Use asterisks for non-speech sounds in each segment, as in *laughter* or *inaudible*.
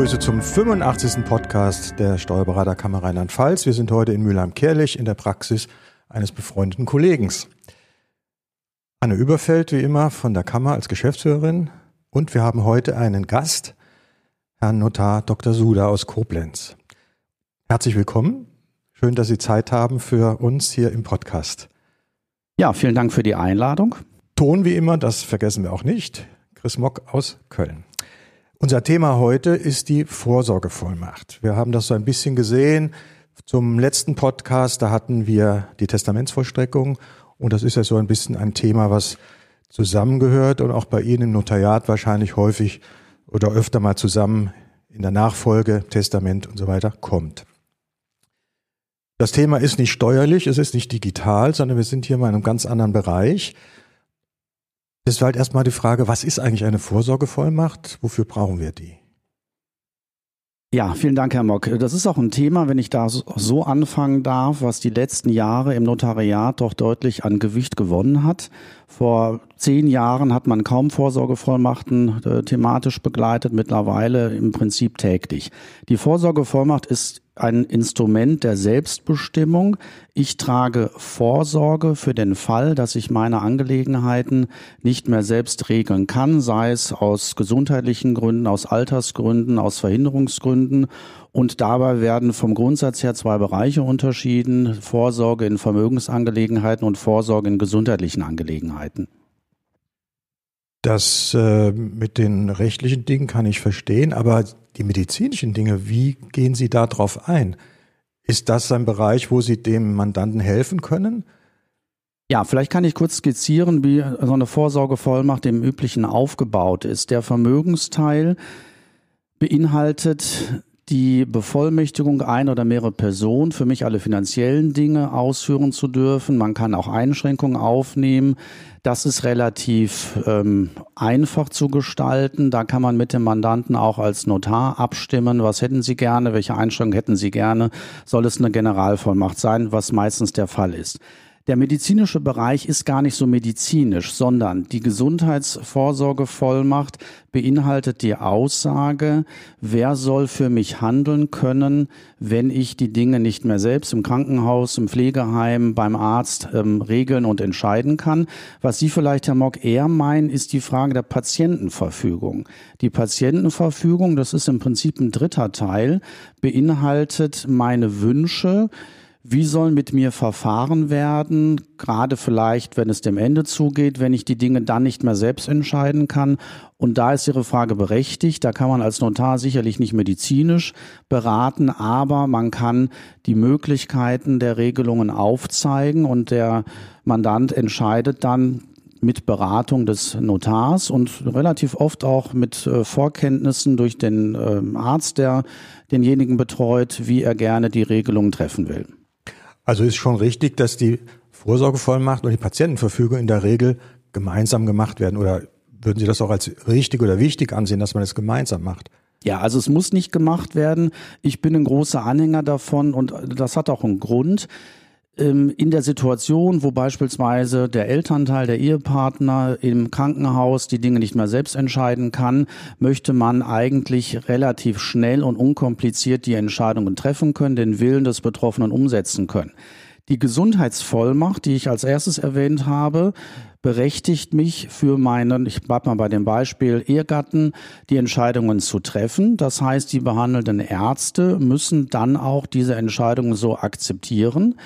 begrüße zum 85. Podcast der Steuerberaterkammer Rheinland-Pfalz. Wir sind heute in Mülheim-Kerlich in der Praxis eines befreundeten Kollegen. Anne Überfeld, wie immer, von der Kammer als Geschäftsführerin. Und wir haben heute einen Gast, Herrn Notar Dr. Suda aus Koblenz. Herzlich willkommen. Schön, dass Sie Zeit haben für uns hier im Podcast. Ja, vielen Dank für die Einladung. Ton wie immer, das vergessen wir auch nicht. Chris Mock aus Köln. Unser Thema heute ist die Vorsorgevollmacht. Wir haben das so ein bisschen gesehen. Zum letzten Podcast, da hatten wir die Testamentsvollstreckung und das ist ja so ein bisschen ein Thema, was zusammengehört und auch bei Ihnen im Notariat wahrscheinlich häufig oder öfter mal zusammen in der Nachfolge, Testament und so weiter kommt. Das Thema ist nicht steuerlich, es ist nicht digital, sondern wir sind hier mal in einem ganz anderen Bereich. Das ist halt erstmal die Frage, was ist eigentlich eine Vorsorgevollmacht? Wofür brauchen wir die? Ja, vielen Dank, Herr Mock. Das ist auch ein Thema, wenn ich da so anfangen darf, was die letzten Jahre im Notariat doch deutlich an Gewicht gewonnen hat. Vor zehn Jahren hat man kaum Vorsorgevollmachten äh, thematisch begleitet, mittlerweile im Prinzip täglich. Die Vorsorgevollmacht ist ein Instrument der Selbstbestimmung. Ich trage Vorsorge für den Fall, dass ich meine Angelegenheiten nicht mehr selbst regeln kann, sei es aus gesundheitlichen Gründen, aus Altersgründen, aus Verhinderungsgründen. Und dabei werden vom Grundsatz her zwei Bereiche unterschieden. Vorsorge in Vermögensangelegenheiten und Vorsorge in gesundheitlichen Angelegenheiten. Das äh, mit den rechtlichen Dingen kann ich verstehen, aber die medizinischen Dinge, wie gehen Sie da drauf ein? Ist das ein Bereich, wo Sie dem Mandanten helfen können? Ja, vielleicht kann ich kurz skizzieren, wie so eine Vorsorgevollmacht im Üblichen aufgebaut ist. Der Vermögensteil beinhaltet die Bevollmächtigung ein oder mehrere Personen für mich alle finanziellen Dinge ausführen zu dürfen. Man kann auch Einschränkungen aufnehmen. Das ist relativ ähm, einfach zu gestalten. Da kann man mit dem Mandanten auch als Notar abstimmen. Was hätten Sie gerne? Welche Einschränkungen hätten Sie gerne? Soll es eine Generalvollmacht sein, was meistens der Fall ist? Der medizinische Bereich ist gar nicht so medizinisch, sondern die Gesundheitsvorsorgevollmacht beinhaltet die Aussage, wer soll für mich handeln können, wenn ich die Dinge nicht mehr selbst im Krankenhaus, im Pflegeheim, beim Arzt ähm, regeln und entscheiden kann. Was Sie vielleicht, Herr Mock, eher meinen, ist die Frage der Patientenverfügung. Die Patientenverfügung, das ist im Prinzip ein dritter Teil, beinhaltet meine Wünsche, wie soll mit mir verfahren werden, gerade vielleicht, wenn es dem Ende zugeht, wenn ich die Dinge dann nicht mehr selbst entscheiden kann? Und da ist Ihre Frage berechtigt. Da kann man als Notar sicherlich nicht medizinisch beraten, aber man kann die Möglichkeiten der Regelungen aufzeigen und der Mandant entscheidet dann, mit Beratung des Notars und relativ oft auch mit äh, Vorkenntnissen durch den äh, Arzt, der denjenigen betreut, wie er gerne die Regelungen treffen will. Also ist schon richtig, dass die Vorsorgevollmacht und die Patientenverfügung in der Regel gemeinsam gemacht werden oder würden Sie das auch als richtig oder wichtig ansehen, dass man es das gemeinsam macht? Ja, also es muss nicht gemacht werden. Ich bin ein großer Anhänger davon und das hat auch einen Grund. Ähm, in der Situation, wo beispielsweise der Elternteil, der Ehepartner im Krankenhaus die Dinge nicht mehr selbst entscheiden kann, möchte man eigentlich relativ schnell und unkompliziert die Entscheidungen treffen können, den Willen des Betroffenen umsetzen können. Die Gesundheitsvollmacht, die ich als erstes erwähnt habe, berechtigt mich für meinen, ich bleib mal bei dem Beispiel Ehegatten, die Entscheidungen zu treffen. Das heißt, die behandelnden Ärzte müssen dann auch diese Entscheidungen so akzeptieren.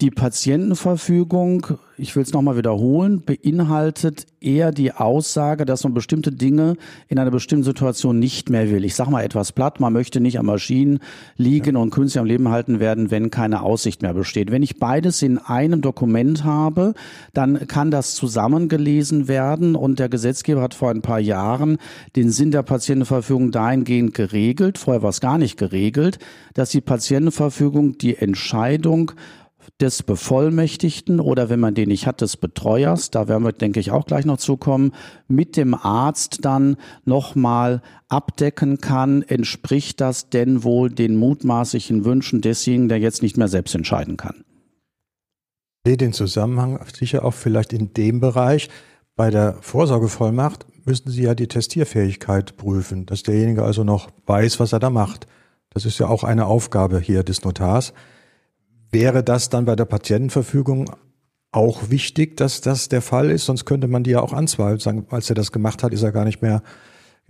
Die Patientenverfügung, ich will es nochmal wiederholen, beinhaltet eher die Aussage, dass man bestimmte Dinge in einer bestimmten Situation nicht mehr will. Ich sage mal etwas platt, man möchte nicht an Maschinen liegen ja. und künstlich am Leben halten werden, wenn keine Aussicht mehr besteht. Wenn ich beides in einem Dokument habe, dann kann das zusammengelesen werden und der Gesetzgeber hat vor ein paar Jahren den Sinn der Patientenverfügung dahingehend geregelt, vorher war es gar nicht geregelt, dass die Patientenverfügung die Entscheidung des Bevollmächtigten oder wenn man den nicht hat, des Betreuers, da werden wir, denke ich, auch gleich noch zukommen, mit dem Arzt dann nochmal abdecken kann, entspricht das denn wohl den mutmaßlichen Wünschen desjenigen, der jetzt nicht mehr selbst entscheiden kann. Ich sehe den Zusammenhang sicher auch vielleicht in dem Bereich bei der Vorsorgevollmacht müssen Sie ja die Testierfähigkeit prüfen, dass derjenige also noch weiß, was er da macht. Das ist ja auch eine Aufgabe hier des Notars. Wäre das dann bei der Patientenverfügung auch wichtig, dass das der Fall ist? Sonst könnte man die ja auch anzweifeln. Sagen, als er das gemacht hat, ist er gar nicht mehr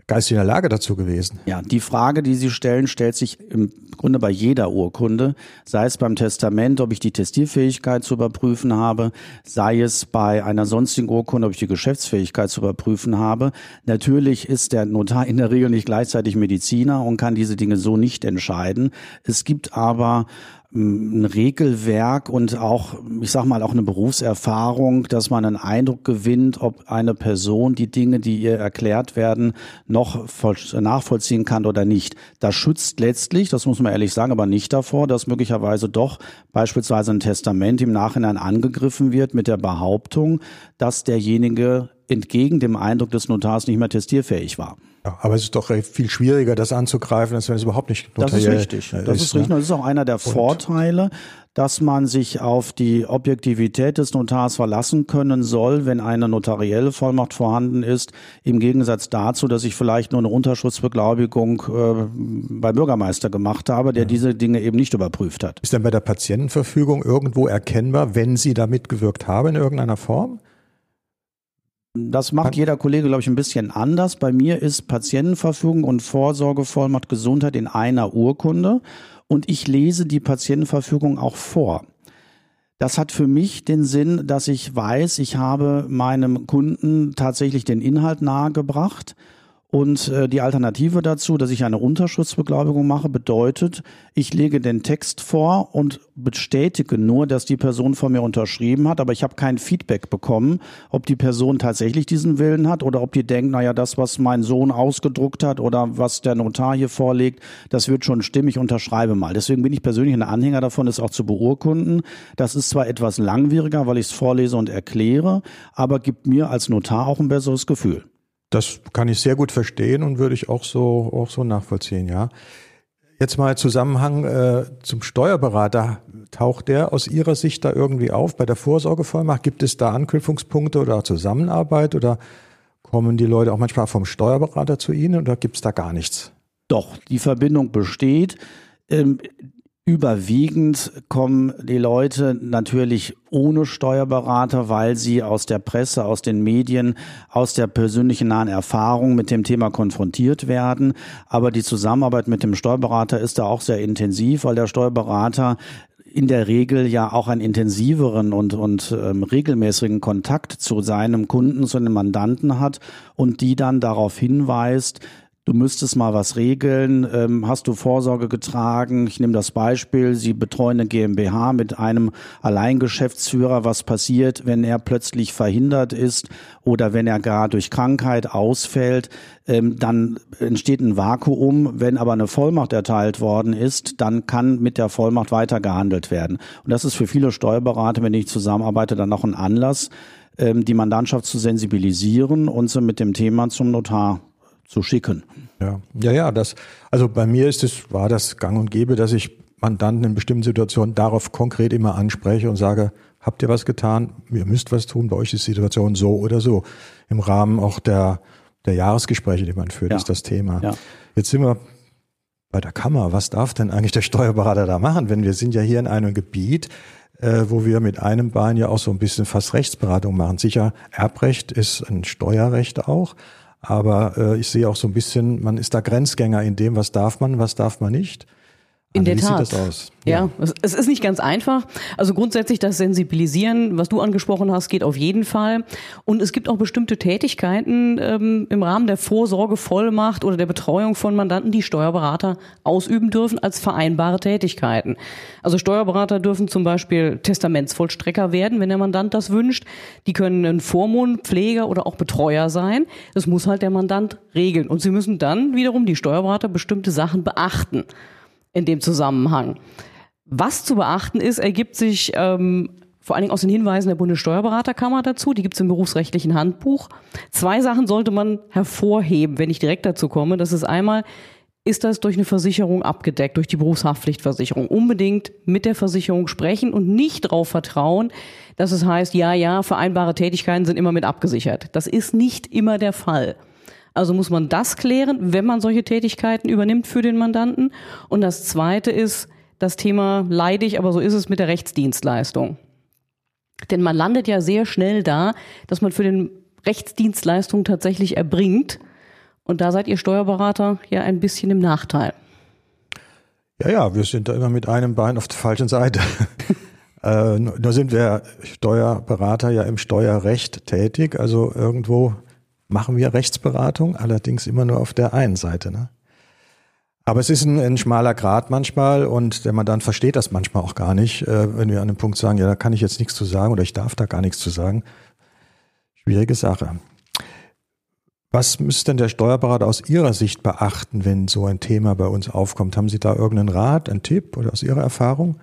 geistig in der Lage dazu gewesen. Ja, die Frage, die Sie stellen, stellt sich im Grunde bei jeder Urkunde, sei es beim Testament, ob ich die Testierfähigkeit zu überprüfen habe, sei es bei einer sonstigen Urkunde, ob ich die Geschäftsfähigkeit zu überprüfen habe. Natürlich ist der Notar in der Regel nicht gleichzeitig Mediziner und kann diese Dinge so nicht entscheiden. Es gibt aber ein Regelwerk und auch, ich sag mal, auch eine Berufserfahrung, dass man einen Eindruck gewinnt, ob eine Person die Dinge, die ihr erklärt werden, noch nachvollziehen kann oder nicht. Das schützt letztlich, das muss man ehrlich sagen, aber nicht davor, dass möglicherweise doch beispielsweise ein Testament im Nachhinein angegriffen wird mit der Behauptung, dass derjenige entgegen dem Eindruck des Notars nicht mehr testierfähig war. Ja, aber es ist doch viel schwieriger, das anzugreifen, als wenn es überhaupt nicht notariell Das ist richtig. Das ist, ist richtig. Ne? Das ist auch einer der Vorteile, dass man sich auf die Objektivität des Notars verlassen können soll, wenn eine notarielle Vollmacht vorhanden ist, im Gegensatz dazu, dass ich vielleicht nur eine Unterschriftsbeglaubigung äh, bei Bürgermeister gemacht habe, der ja. diese Dinge eben nicht überprüft hat. Ist denn bei der Patientenverfügung irgendwo erkennbar, wenn Sie da mitgewirkt haben in irgendeiner Form? Das macht jeder Kollege, glaube ich, ein bisschen anders. Bei mir ist Patientenverfügung und Vorsorgevollmacht Gesundheit in einer Urkunde und ich lese die Patientenverfügung auch vor. Das hat für mich den Sinn, dass ich weiß, ich habe meinem Kunden tatsächlich den Inhalt nahegebracht und äh, die Alternative dazu, dass ich eine Unterschriftsbeglaubigung mache, bedeutet, ich lege den Text vor und bestätige nur, dass die Person von mir unterschrieben hat, aber ich habe kein Feedback bekommen, ob die Person tatsächlich diesen Willen hat oder ob die denkt, naja, das, was mein Sohn ausgedruckt hat oder was der Notar hier vorlegt, das wird schon stimmen, ich unterschreibe mal. Deswegen bin ich persönlich ein Anhänger davon, es auch zu beurkunden. Das ist zwar etwas langwieriger, weil ich es vorlese und erkläre, aber gibt mir als Notar auch ein besseres Gefühl. Das kann ich sehr gut verstehen und würde ich auch so, auch so nachvollziehen, ja. Jetzt mal Zusammenhang äh, zum Steuerberater. Taucht der aus Ihrer Sicht da irgendwie auf bei der Vorsorgevollmacht? Gibt es da Anknüpfungspunkte oder Zusammenarbeit oder kommen die Leute auch manchmal vom Steuerberater zu Ihnen oder gibt es da gar nichts? Doch, die Verbindung besteht. Ähm, Überwiegend kommen die Leute natürlich ohne Steuerberater, weil sie aus der Presse, aus den Medien, aus der persönlichen nahen Erfahrung mit dem Thema konfrontiert werden. Aber die Zusammenarbeit mit dem Steuerberater ist da auch sehr intensiv, weil der Steuerberater in der Regel ja auch einen intensiveren und, und ähm, regelmäßigen Kontakt zu seinem Kunden, zu einem Mandanten hat und die dann darauf hinweist, du müsstest mal was regeln, ähm, hast du Vorsorge getragen? Ich nehme das Beispiel, Sie betreuen eine GmbH mit einem Alleingeschäftsführer. Was passiert, wenn er plötzlich verhindert ist oder wenn er gar durch Krankheit ausfällt? Ähm, dann entsteht ein Vakuum. Wenn aber eine Vollmacht erteilt worden ist, dann kann mit der Vollmacht weiter gehandelt werden. Und das ist für viele Steuerberater, wenn ich zusammenarbeite, dann auch ein Anlass, ähm, die Mandantschaft zu sensibilisieren und sie mit dem Thema zum Notar zu schicken. Ja, ja, ja, das, also bei mir ist es, war das gang und gäbe, dass ich Mandanten in bestimmten Situationen darauf konkret immer anspreche und sage, habt ihr was getan? Ihr müsst was tun, bei euch ist die Situation so oder so. Im Rahmen auch der, der Jahresgespräche, die man führt, ja. ist das Thema. Ja. Jetzt sind wir bei der Kammer. Was darf denn eigentlich der Steuerberater da machen? Wenn wir sind ja hier in einem Gebiet, äh, wo wir mit einem Bein ja auch so ein bisschen fast Rechtsberatung machen. Sicher, Erbrecht ist ein Steuerrecht auch, aber äh, ich sehe auch so ein bisschen, man ist da Grenzgänger in dem, was darf man, was darf man nicht. In also, der Tat. Ja, ja, es ist nicht ganz einfach. Also grundsätzlich das Sensibilisieren, was du angesprochen hast, geht auf jeden Fall. Und es gibt auch bestimmte Tätigkeiten ähm, im Rahmen der Vorsorgevollmacht oder der Betreuung von Mandanten, die Steuerberater ausüben dürfen als vereinbare Tätigkeiten. Also Steuerberater dürfen zum Beispiel Testamentsvollstrecker werden, wenn der Mandant das wünscht. Die können ein Vormund, Pfleger oder auch Betreuer sein. Das muss halt der Mandant regeln. Und sie müssen dann wiederum die Steuerberater bestimmte Sachen beachten in dem Zusammenhang. Was zu beachten ist, ergibt sich ähm, vor allen Dingen aus den Hinweisen der Bundessteuerberaterkammer dazu. Die gibt es im berufsrechtlichen Handbuch. Zwei Sachen sollte man hervorheben, wenn ich direkt dazu komme. Das ist einmal, ist das durch eine Versicherung abgedeckt, durch die Berufshaftpflichtversicherung. Unbedingt mit der Versicherung sprechen und nicht darauf vertrauen, dass es heißt, ja, ja, vereinbare Tätigkeiten sind immer mit abgesichert. Das ist nicht immer der Fall. Also muss man das klären, wenn man solche Tätigkeiten übernimmt für den Mandanten. Und das Zweite ist das Thema leidig, aber so ist es mit der Rechtsdienstleistung. Denn man landet ja sehr schnell da, dass man für den Rechtsdienstleistung tatsächlich erbringt und da seid ihr Steuerberater ja ein bisschen im Nachteil. Ja, ja, wir sind da immer mit einem Bein auf der falschen Seite. *laughs* äh, nur sind wir Steuerberater ja im Steuerrecht tätig, also irgendwo machen wir Rechtsberatung, allerdings immer nur auf der einen Seite. Ne? Aber es ist ein, ein schmaler Grad manchmal und der Mandant versteht das manchmal auch gar nicht, äh, wenn wir an einem Punkt sagen, ja, da kann ich jetzt nichts zu sagen oder ich darf da gar nichts zu sagen. Schwierige Sache. Was müsste denn der Steuerberater aus Ihrer Sicht beachten, wenn so ein Thema bei uns aufkommt? Haben Sie da irgendeinen Rat, einen Tipp oder aus Ihrer Erfahrung?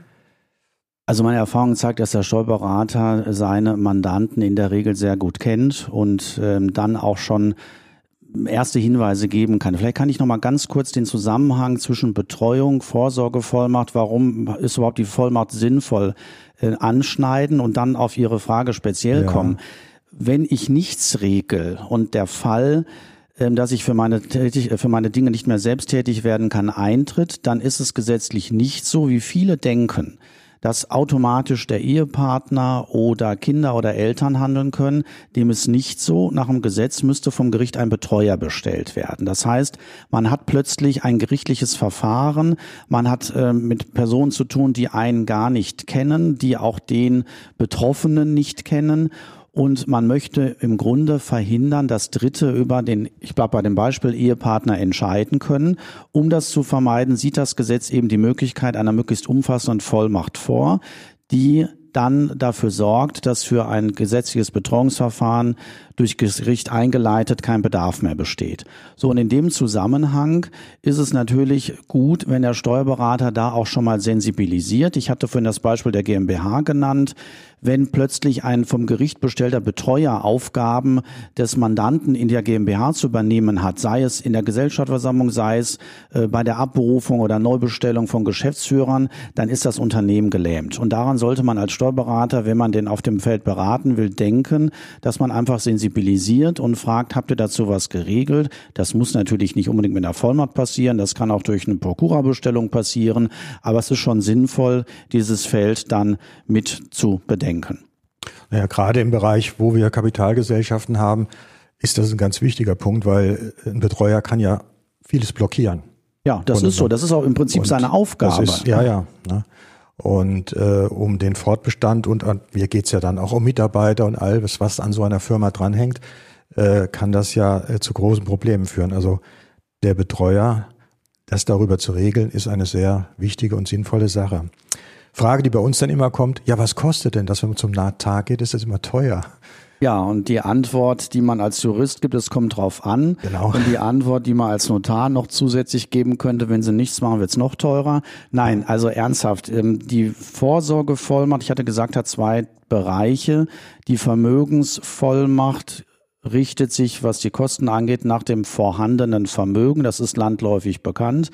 Also meine Erfahrung zeigt, dass der Steuerberater seine Mandanten in der Regel sehr gut kennt und ähm, dann auch schon erste Hinweise geben kann. Vielleicht kann ich noch mal ganz kurz den Zusammenhang zwischen Betreuung, Vorsorgevollmacht, warum ist überhaupt die Vollmacht sinnvoll, äh, anschneiden und dann auf Ihre Frage speziell ja. kommen wenn ich nichts regel und der Fall, ähm, dass ich für meine, tätig, für meine Dinge nicht mehr selbst tätig werden kann, eintritt, dann ist es gesetzlich nicht so, wie viele denken dass automatisch der Ehepartner oder Kinder oder Eltern handeln können. Dem ist nicht so. Nach dem Gesetz müsste vom Gericht ein Betreuer bestellt werden. Das heißt, man hat plötzlich ein gerichtliches Verfahren. Man hat äh, mit Personen zu tun, die einen gar nicht kennen, die auch den Betroffenen nicht kennen und man möchte im Grunde verhindern, dass Dritte über den, ich bleibe bei dem Beispiel, Ehepartner entscheiden können. Um das zu vermeiden, sieht das Gesetz eben die Möglichkeit einer möglichst umfassenden Vollmacht vor, die dann dafür sorgt, dass für ein gesetzliches Betreuungsverfahren durch Gericht eingeleitet kein Bedarf mehr besteht. So, und in dem Zusammenhang ist es natürlich gut, wenn der Steuerberater da auch schon mal sensibilisiert. Ich hatte vorhin das Beispiel der GmbH genannt wenn plötzlich ein vom Gericht bestellter Betreuer Aufgaben des Mandanten in der GmbH zu übernehmen hat, sei es in der Gesellschaftsversammlung, sei es äh, bei der Abberufung oder Neubestellung von Geschäftsführern, dann ist das Unternehmen gelähmt. Und daran sollte man als Steuerberater, wenn man den auf dem Feld beraten will, denken, dass man einfach sensibilisiert und fragt, habt ihr dazu was geregelt? Das muss natürlich nicht unbedingt mit einer Vollmacht passieren, das kann auch durch eine Prokura-Bestellung passieren, aber es ist schon sinnvoll, dieses Feld dann mit zu bedenken denken. Naja, gerade im Bereich, wo wir Kapitalgesellschaften haben, ist das ein ganz wichtiger Punkt, weil ein Betreuer kann ja vieles blockieren. Ja, das und, ist so. Das ist auch im Prinzip seine Aufgabe. Ist, ja, ja. Ne? Und äh, um den Fortbestand und an, mir geht's ja dann auch um Mitarbeiter und alles, was an so einer Firma dranhängt, äh, kann das ja äh, zu großen Problemen führen. Also der Betreuer, das darüber zu regeln, ist eine sehr wichtige und sinnvolle Sache. Frage, die bei uns dann immer kommt, ja, was kostet denn das, wenn man zum Nahtag geht? Ist das immer teuer? Ja, und die Antwort, die man als Jurist gibt, es kommt drauf an. Genau. Und die Antwort, die man als Notar noch zusätzlich geben könnte, wenn sie nichts machen, wird's noch teurer. Nein, also ernsthaft, ähm, die Vorsorgevollmacht, ich hatte gesagt, hat zwei Bereiche. Die Vermögensvollmacht richtet sich, was die Kosten angeht, nach dem vorhandenen Vermögen. Das ist landläufig bekannt.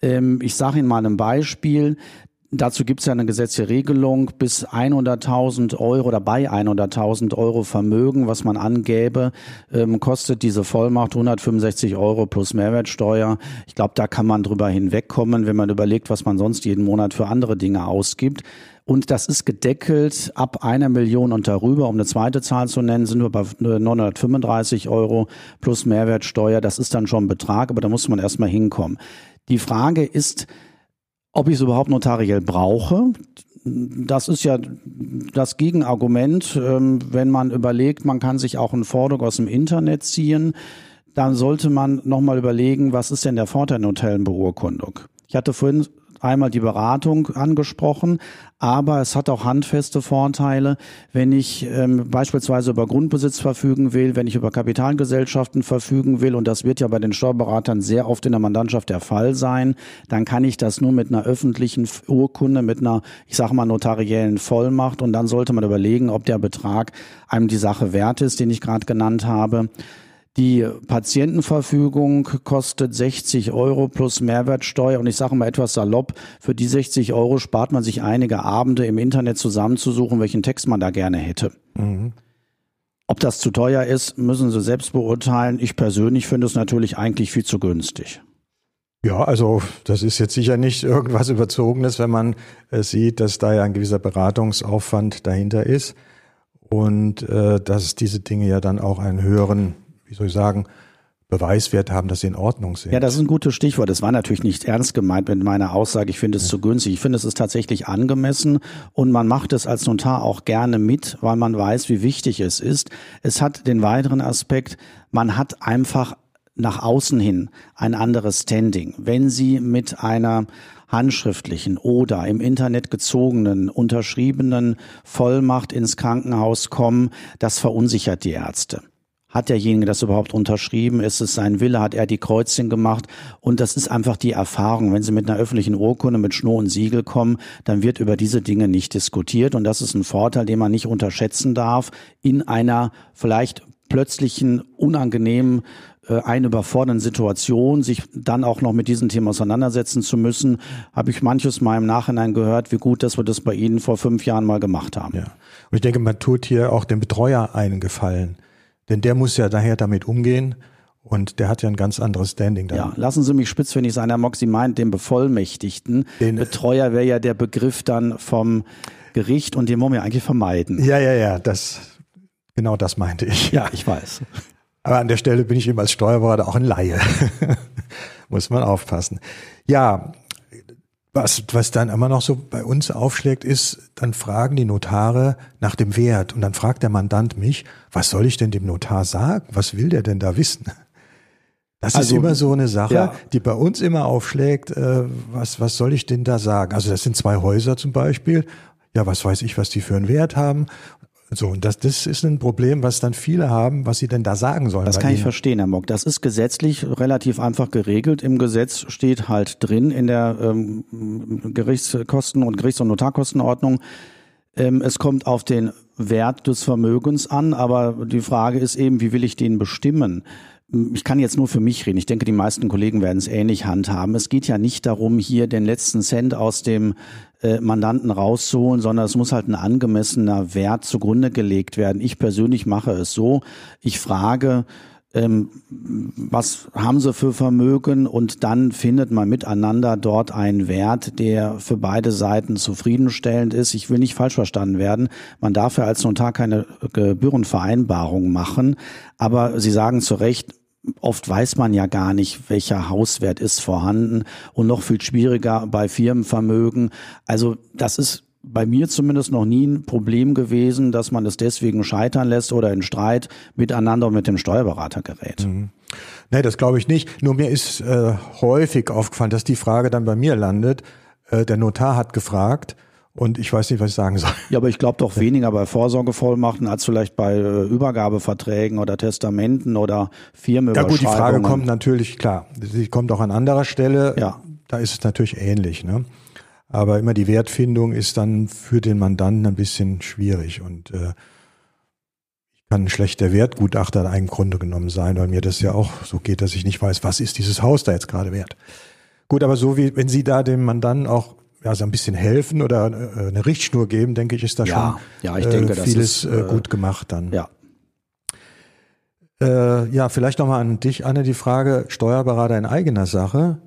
Ähm, ich sage Ihnen mal ein Beispiel. Dazu gibt es ja eine gesetzliche Regelung, bis 100.000 Euro oder bei 100.000 Euro Vermögen, was man angäbe, ähm, kostet diese Vollmacht 165 Euro plus Mehrwertsteuer. Ich glaube, da kann man drüber hinwegkommen, wenn man überlegt, was man sonst jeden Monat für andere Dinge ausgibt. Und das ist gedeckelt ab einer Million und darüber. Um eine zweite Zahl zu nennen, sind wir bei 935 Euro plus Mehrwertsteuer. Das ist dann schon ein Betrag, aber da muss man erstmal hinkommen. Die Frage ist, ob ich es überhaupt notariell brauche, das ist ja das Gegenargument, ähm, wenn man überlegt, man kann sich auch ein Forderung aus dem Internet ziehen, dann sollte man nochmal überlegen, was ist denn der Vorteil einer Hotelbeurkundung? Ich hatte vorhin einmal die Beratung angesprochen, aber es hat auch handfeste Vorteile, wenn ich ähm, beispielsweise über Grundbesitz verfügen will, wenn ich über Kapitalgesellschaften verfügen will, und das wird ja bei den Steuerberatern sehr oft in der Mandantschaft der Fall sein, dann kann ich das nur mit einer öffentlichen Urkunde, mit einer, ich sage mal, notariellen Vollmacht und dann sollte man überlegen, ob der Betrag einem die Sache wert ist, den ich gerade genannt habe. Die Patientenverfügung kostet 60 Euro plus Mehrwertsteuer und ich sage mal etwas salopp, für die 60 Euro spart man sich einige Abende im Internet zusammenzusuchen, welchen Text man da gerne hätte. Mhm. Ob das zu teuer ist, müssen Sie selbst beurteilen. Ich persönlich finde es natürlich eigentlich viel zu günstig. Ja, also das ist jetzt sicher nicht irgendwas Überzogenes, wenn man äh, sieht, dass da ja ein gewisser Beratungsaufwand dahinter ist und äh, dass diese Dinge ja dann auch einen höheren wie soll ich sagen, Beweiswert haben, dass sie in Ordnung sind. Ja, das ist ein gutes Stichwort. Das war natürlich nicht ernst gemeint mit meiner Aussage, ich finde es ja. zu günstig. Ich finde, es ist tatsächlich angemessen und man macht es als Notar auch gerne mit, weil man weiß, wie wichtig es ist. Es hat den weiteren Aspekt, man hat einfach nach außen hin ein anderes Standing. Wenn Sie mit einer handschriftlichen oder im Internet gezogenen, unterschriebenen Vollmacht ins Krankenhaus kommen, das verunsichert die Ärzte. Hat derjenige das überhaupt unterschrieben? Ist es sein Wille? Hat er die Kreuzchen gemacht? Und das ist einfach die Erfahrung. Wenn Sie mit einer öffentlichen Urkunde mit Schnur und Siegel kommen, dann wird über diese Dinge nicht diskutiert. Und das ist ein Vorteil, den man nicht unterschätzen darf in einer vielleicht plötzlichen, unangenehmen, äh, eine überfordernde Situation, sich dann auch noch mit diesem Thema auseinandersetzen zu müssen, habe ich manches mal im Nachhinein gehört, wie gut, dass wir das bei Ihnen vor fünf Jahren mal gemacht haben. Ja. Und ich denke, man tut hier auch dem Betreuer einen Gefallen. Denn der muss ja daher damit umgehen. Und der hat ja ein ganz anderes Standing da. Ja, lassen Sie mich spitz, wenn ich sein, Herr Moxie meint, den Bevollmächtigten. Den Betreuer wäre ja der Begriff dann vom Gericht und den wollen wir eigentlich vermeiden. Ja, ja, ja, das, genau das meinte ich. Ja, ich weiß. Aber an der Stelle bin ich eben als Steuerberater auch ein Laie. *laughs* Muss man aufpassen. Ja, was, was dann immer noch so bei uns aufschlägt, ist, dann fragen die Notare nach dem Wert und dann fragt der Mandant mich, was soll ich denn dem Notar sagen? Was will der denn da wissen? Das also, ist immer so eine Sache, ja. die bei uns immer aufschlägt. Äh, was, was soll ich denn da sagen? Also das sind zwei Häuser zum Beispiel. Ja, was weiß ich, was die für einen Wert haben. So, und das, das ist ein Problem, was dann viele haben, was sie denn da sagen sollen. Das kann ich verstehen, Herr Mock. Das ist gesetzlich relativ einfach geregelt. Im Gesetz steht halt drin in der ähm, Gerichtskosten- und Gerichts- und Notarkostenordnung, ähm, es kommt auf den Wert des Vermögens an, aber die Frage ist eben, wie will ich den bestimmen? Ich kann jetzt nur für mich reden. Ich denke, die meisten Kollegen werden es ähnlich handhaben. Es geht ja nicht darum, hier den letzten Cent aus dem äh, Mandanten rauszuholen, sondern es muss halt ein angemessener Wert zugrunde gelegt werden. Ich persönlich mache es so. Ich frage, ähm, was haben sie für Vermögen und dann findet man miteinander dort einen Wert, der für beide Seiten zufriedenstellend ist. Ich will nicht falsch verstanden werden. Man darf ja als Notar keine Gebührenvereinbarung machen, aber Sie sagen zu Recht, Oft weiß man ja gar nicht, welcher Hauswert ist vorhanden und noch viel schwieriger bei Firmenvermögen. Also das ist bei mir zumindest noch nie ein Problem gewesen, dass man es deswegen scheitern lässt oder in Streit miteinander mit dem Steuerberater gerät. Mhm. Nee, das glaube ich nicht. Nur mir ist äh, häufig aufgefallen, dass die Frage dann bei mir landet. Äh, der Notar hat gefragt, und ich weiß nicht, was ich sagen soll. Ja, aber ich glaube doch weniger bei Vorsorgevollmachten als vielleicht bei äh, Übergabeverträgen oder Testamenten oder Firmenüberschreibungen. Ja gut, die Frage kommt natürlich, klar, sie kommt auch an anderer Stelle. Ja. Da ist es natürlich ähnlich. Ne? Aber immer die Wertfindung ist dann für den Mandanten ein bisschen schwierig. Und äh, ich kann ein schlechter Wertgutachter im Grunde genommen sein, weil mir das ja auch so geht, dass ich nicht weiß, was ist dieses Haus da jetzt gerade wert. Gut, aber so wie wenn Sie da dem Mandanten auch ja, so ein bisschen helfen oder äh, eine Richtschnur geben, denke ich, ist da ja, schon ja, ich denke, äh, vieles ist, äh, gut gemacht dann. Ja. Äh, ja, vielleicht nochmal an dich, Anne, die Frage, Steuerberater in eigener Sache.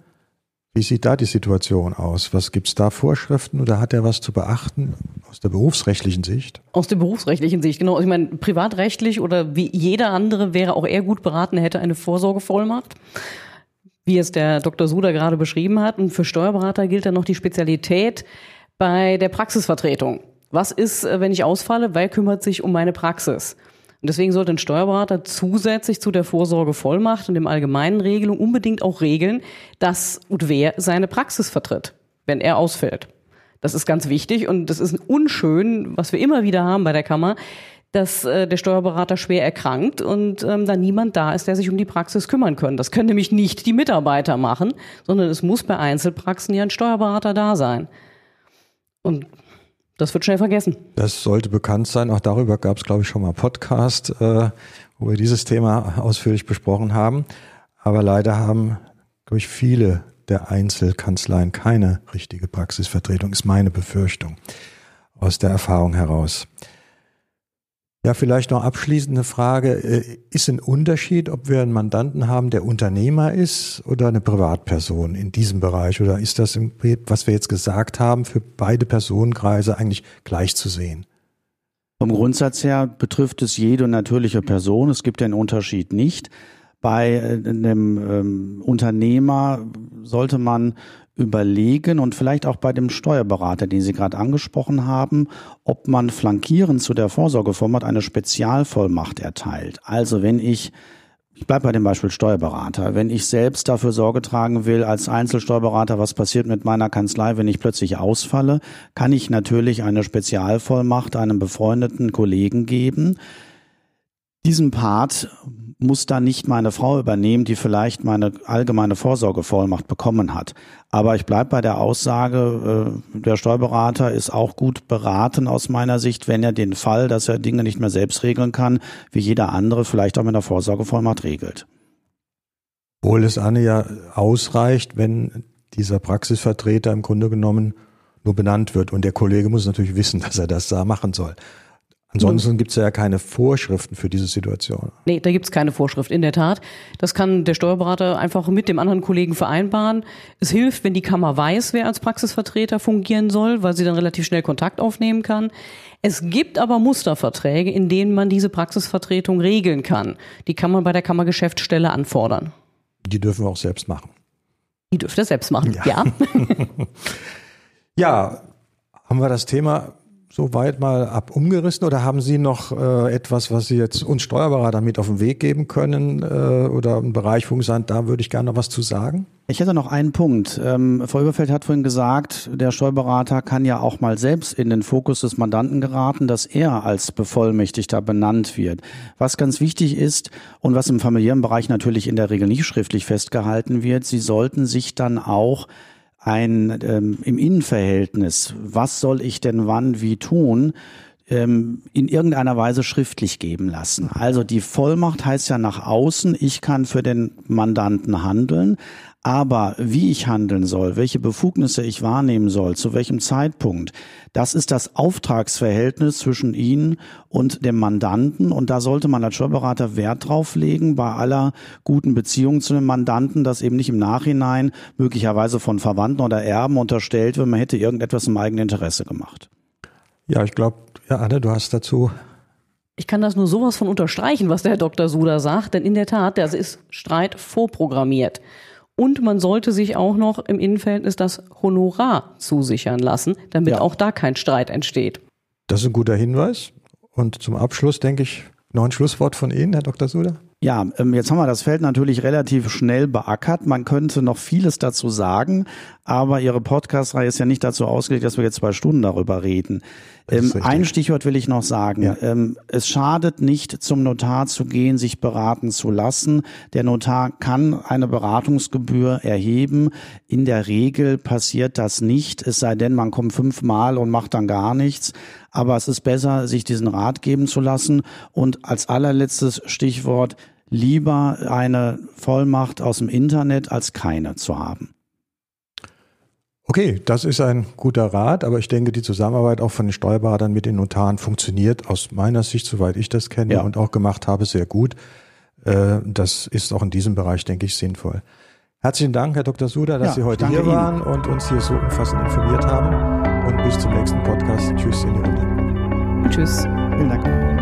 Wie sieht da die Situation aus? Was gibt's da Vorschriften oder hat er was zu beachten aus der berufsrechtlichen Sicht? Aus der berufsrechtlichen Sicht, genau. Ich meine, privatrechtlich oder wie jeder andere wäre auch er gut beraten, er hätte eine Vorsorgevollmacht wie es der Dr. Suda gerade beschrieben hat. Und für Steuerberater gilt dann noch die Spezialität bei der Praxisvertretung. Was ist, äh, wenn ich ausfalle? Wer kümmert sich um meine Praxis? Und deswegen sollte ein Steuerberater zusätzlich zu der Vorsorgevollmacht und dem allgemeinen Regelung unbedingt auch regeln, dass und wer seine Praxis vertritt, wenn er ausfällt. Das ist ganz wichtig und das ist unschön, was wir immer wieder haben bei der Kammer, dass äh, der Steuerberater schwer erkrankt und ähm, da niemand da ist, der sich um die Praxis kümmern kann. Das können nämlich nicht die Mitarbeiter machen, sondern es muss bei Einzelpraxen ja ein Steuerberater da sein. Und Das wird schnell vergessen. Das sollte bekannt sein. Auch darüber gab es, glaube ich, schon mal Podcast, äh, wo wir dieses Thema ausführlich besprochen haben. Aber leider haben, glaube ich, viele der Einzelkanzleien keine richtige Praxisvertretung, ist meine Befürchtung aus der Erfahrung heraus. Ja, vielleicht noch abschließende Frage. Äh, ist ein Unterschied, ob wir einen Mandanten haben, der Unternehmer ist oder eine Privatperson in diesem Bereich? Oder ist das, was wir jetzt gesagt haben, für beide Personenkreise eigentlich gleich zu sehen? Vom Grundsatz her betrifft es jede natürliche Person. Es gibt den Unterschied nicht. Bei äh, einem ähm, Unternehmer sollte man überlegen und vielleicht auch bei dem Steuerberater, den Sie gerade angesprochen haben, ob man flankierend zu der Vorsorgevollmacht eine Spezialvollmacht erteilt. Also wenn ich ich bleibe bei dem Beispiel Steuerberater. Wenn ich selbst dafür Sorge tragen will als Einzelsteuerberater, was passiert mit meiner Kanzlei, wenn ich plötzlich ausfalle, kann ich natürlich eine Spezialvollmacht einem befreundeten Kollegen geben. Diesen Part muss dann nicht meine Frau übernehmen, die vielleicht meine allgemeine Vorsorgevollmacht bekommen hat. Aber ich bleibe bei der Aussage, äh, der Steuerberater ist auch gut beraten aus meiner Sicht, wenn er den Fall, dass er Dinge nicht mehr selbst regeln kann, wie jeder andere vielleicht auch mit der Vorsorgevollmacht regelt. Obwohl es Anne ja ausreicht, wenn dieser Praxisvertreter im Grunde genommen nur benannt wird. Und der Kollege muss natürlich wissen, *laughs* dass er das da machen soll. Ansonsten gibt es ja keine Vorschriften für diese Situation. Nee, da gibt es keine Vorschrift, in der Tat. Das kann der Steuerberater einfach mit dem anderen Kollegen vereinbaren. Es hilft, wenn die Kammer weiß, wer als Praxisvertreter fungieren soll, weil sie dann relativ schnell Kontakt aufnehmen kann. Es gibt aber Musterverträge, in denen man diese Praxisvertretung regeln kann. Die kann man bei der Kammergeschäftsstelle anfordern. Die dürfen wir auch selbst machen. Die dürft ihr selbst machen, ja. Ja, *laughs* ja haben wir das Thema soweit mal ab umgerissen oder haben Sie noch äh, etwas, was Sie jetzt uns Steuerberater mit auf den Weg geben können äh, oder einen Bereich, wo Sie sagen, da würde ich gerne noch was zu sagen? Ich hätte noch einen Punkt. Ähm, Frau Überfeld hat vorhin gesagt, der Steuerberater kann ja auch mal selbst in den Fokus des Mandanten geraten, dass er als Bevollmächtigter benannt wird. Was ganz wichtig ist und was im familiären Bereich natürlich in der Regel nicht schriftlich festgehalten wird, Sie sollten sich dann auch ein ähm, im Innenverhältnis, was soll ich denn wann wie tun, ähm, in irgendeiner Weise schriftlich geben lassen. Also die Vollmacht heißt ja nach außen, ich kann für den Mandanten handeln, aber wie ich handeln soll, welche Befugnisse ich wahrnehmen soll, zu welchem Zeitpunkt, das ist das Auftragsverhältnis zwischen Ihnen und dem Mandanten. Und da sollte man als Steuerberater Wert drauf legen, bei aller guten Beziehung zu dem Mandanten, dass eben nicht im Nachhinein möglicherweise von Verwandten oder Erben unterstellt wird, man hätte irgendetwas im eigenen Interesse gemacht. Ja, ich glaube, ja, Anne, du hast dazu ich kann das nur sowas von unterstreichen, was der Herr Dr. Suda sagt, denn in der Tat, das ist Streit vorprogrammiert. Und man sollte sich auch noch im Innenverhältnis das Honorar zusichern lassen, damit ja. auch da kein Streit entsteht. Das ist ein guter Hinweis. Und zum Abschluss denke ich noch ein Schlusswort von Ihnen, Herr Dr. Suda. Ja, ähm, jetzt haben wir das Feld natürlich relativ schnell beackert. Man könnte noch vieles dazu sagen, aber Ihre Podcast-Reihe ist ja nicht dazu ausgelegt, dass wir jetzt zwei Stunden darüber reden. Ähm, ein Stichwort will ich noch sagen. Ja. Ähm, es schadet nicht, zum Notar zu gehen, sich beraten zu lassen. Der Notar kann eine Beratungsgebühr erheben. In der Regel passiert das nicht, es sei denn, man kommt fünfmal und macht dann gar nichts. Aber es ist besser, sich diesen Rat geben zu lassen. Und als allerletztes Stichwort, lieber eine Vollmacht aus dem Internet als keine zu haben. Okay, das ist ein guter Rat, aber ich denke, die Zusammenarbeit auch von den Steuerberatern mit den Notaren funktioniert aus meiner Sicht, soweit ich das kenne ja. und auch gemacht habe, sehr gut. Äh, das ist auch in diesem Bereich, denke ich, sinnvoll. Herzlichen Dank, Herr Dr. Suda, dass ja, Sie heute hier waren Ihnen. und uns hier so umfassend informiert haben. Und bis zum nächsten Podcast. Tschüss in die Runde. Tschüss. Vielen Dank.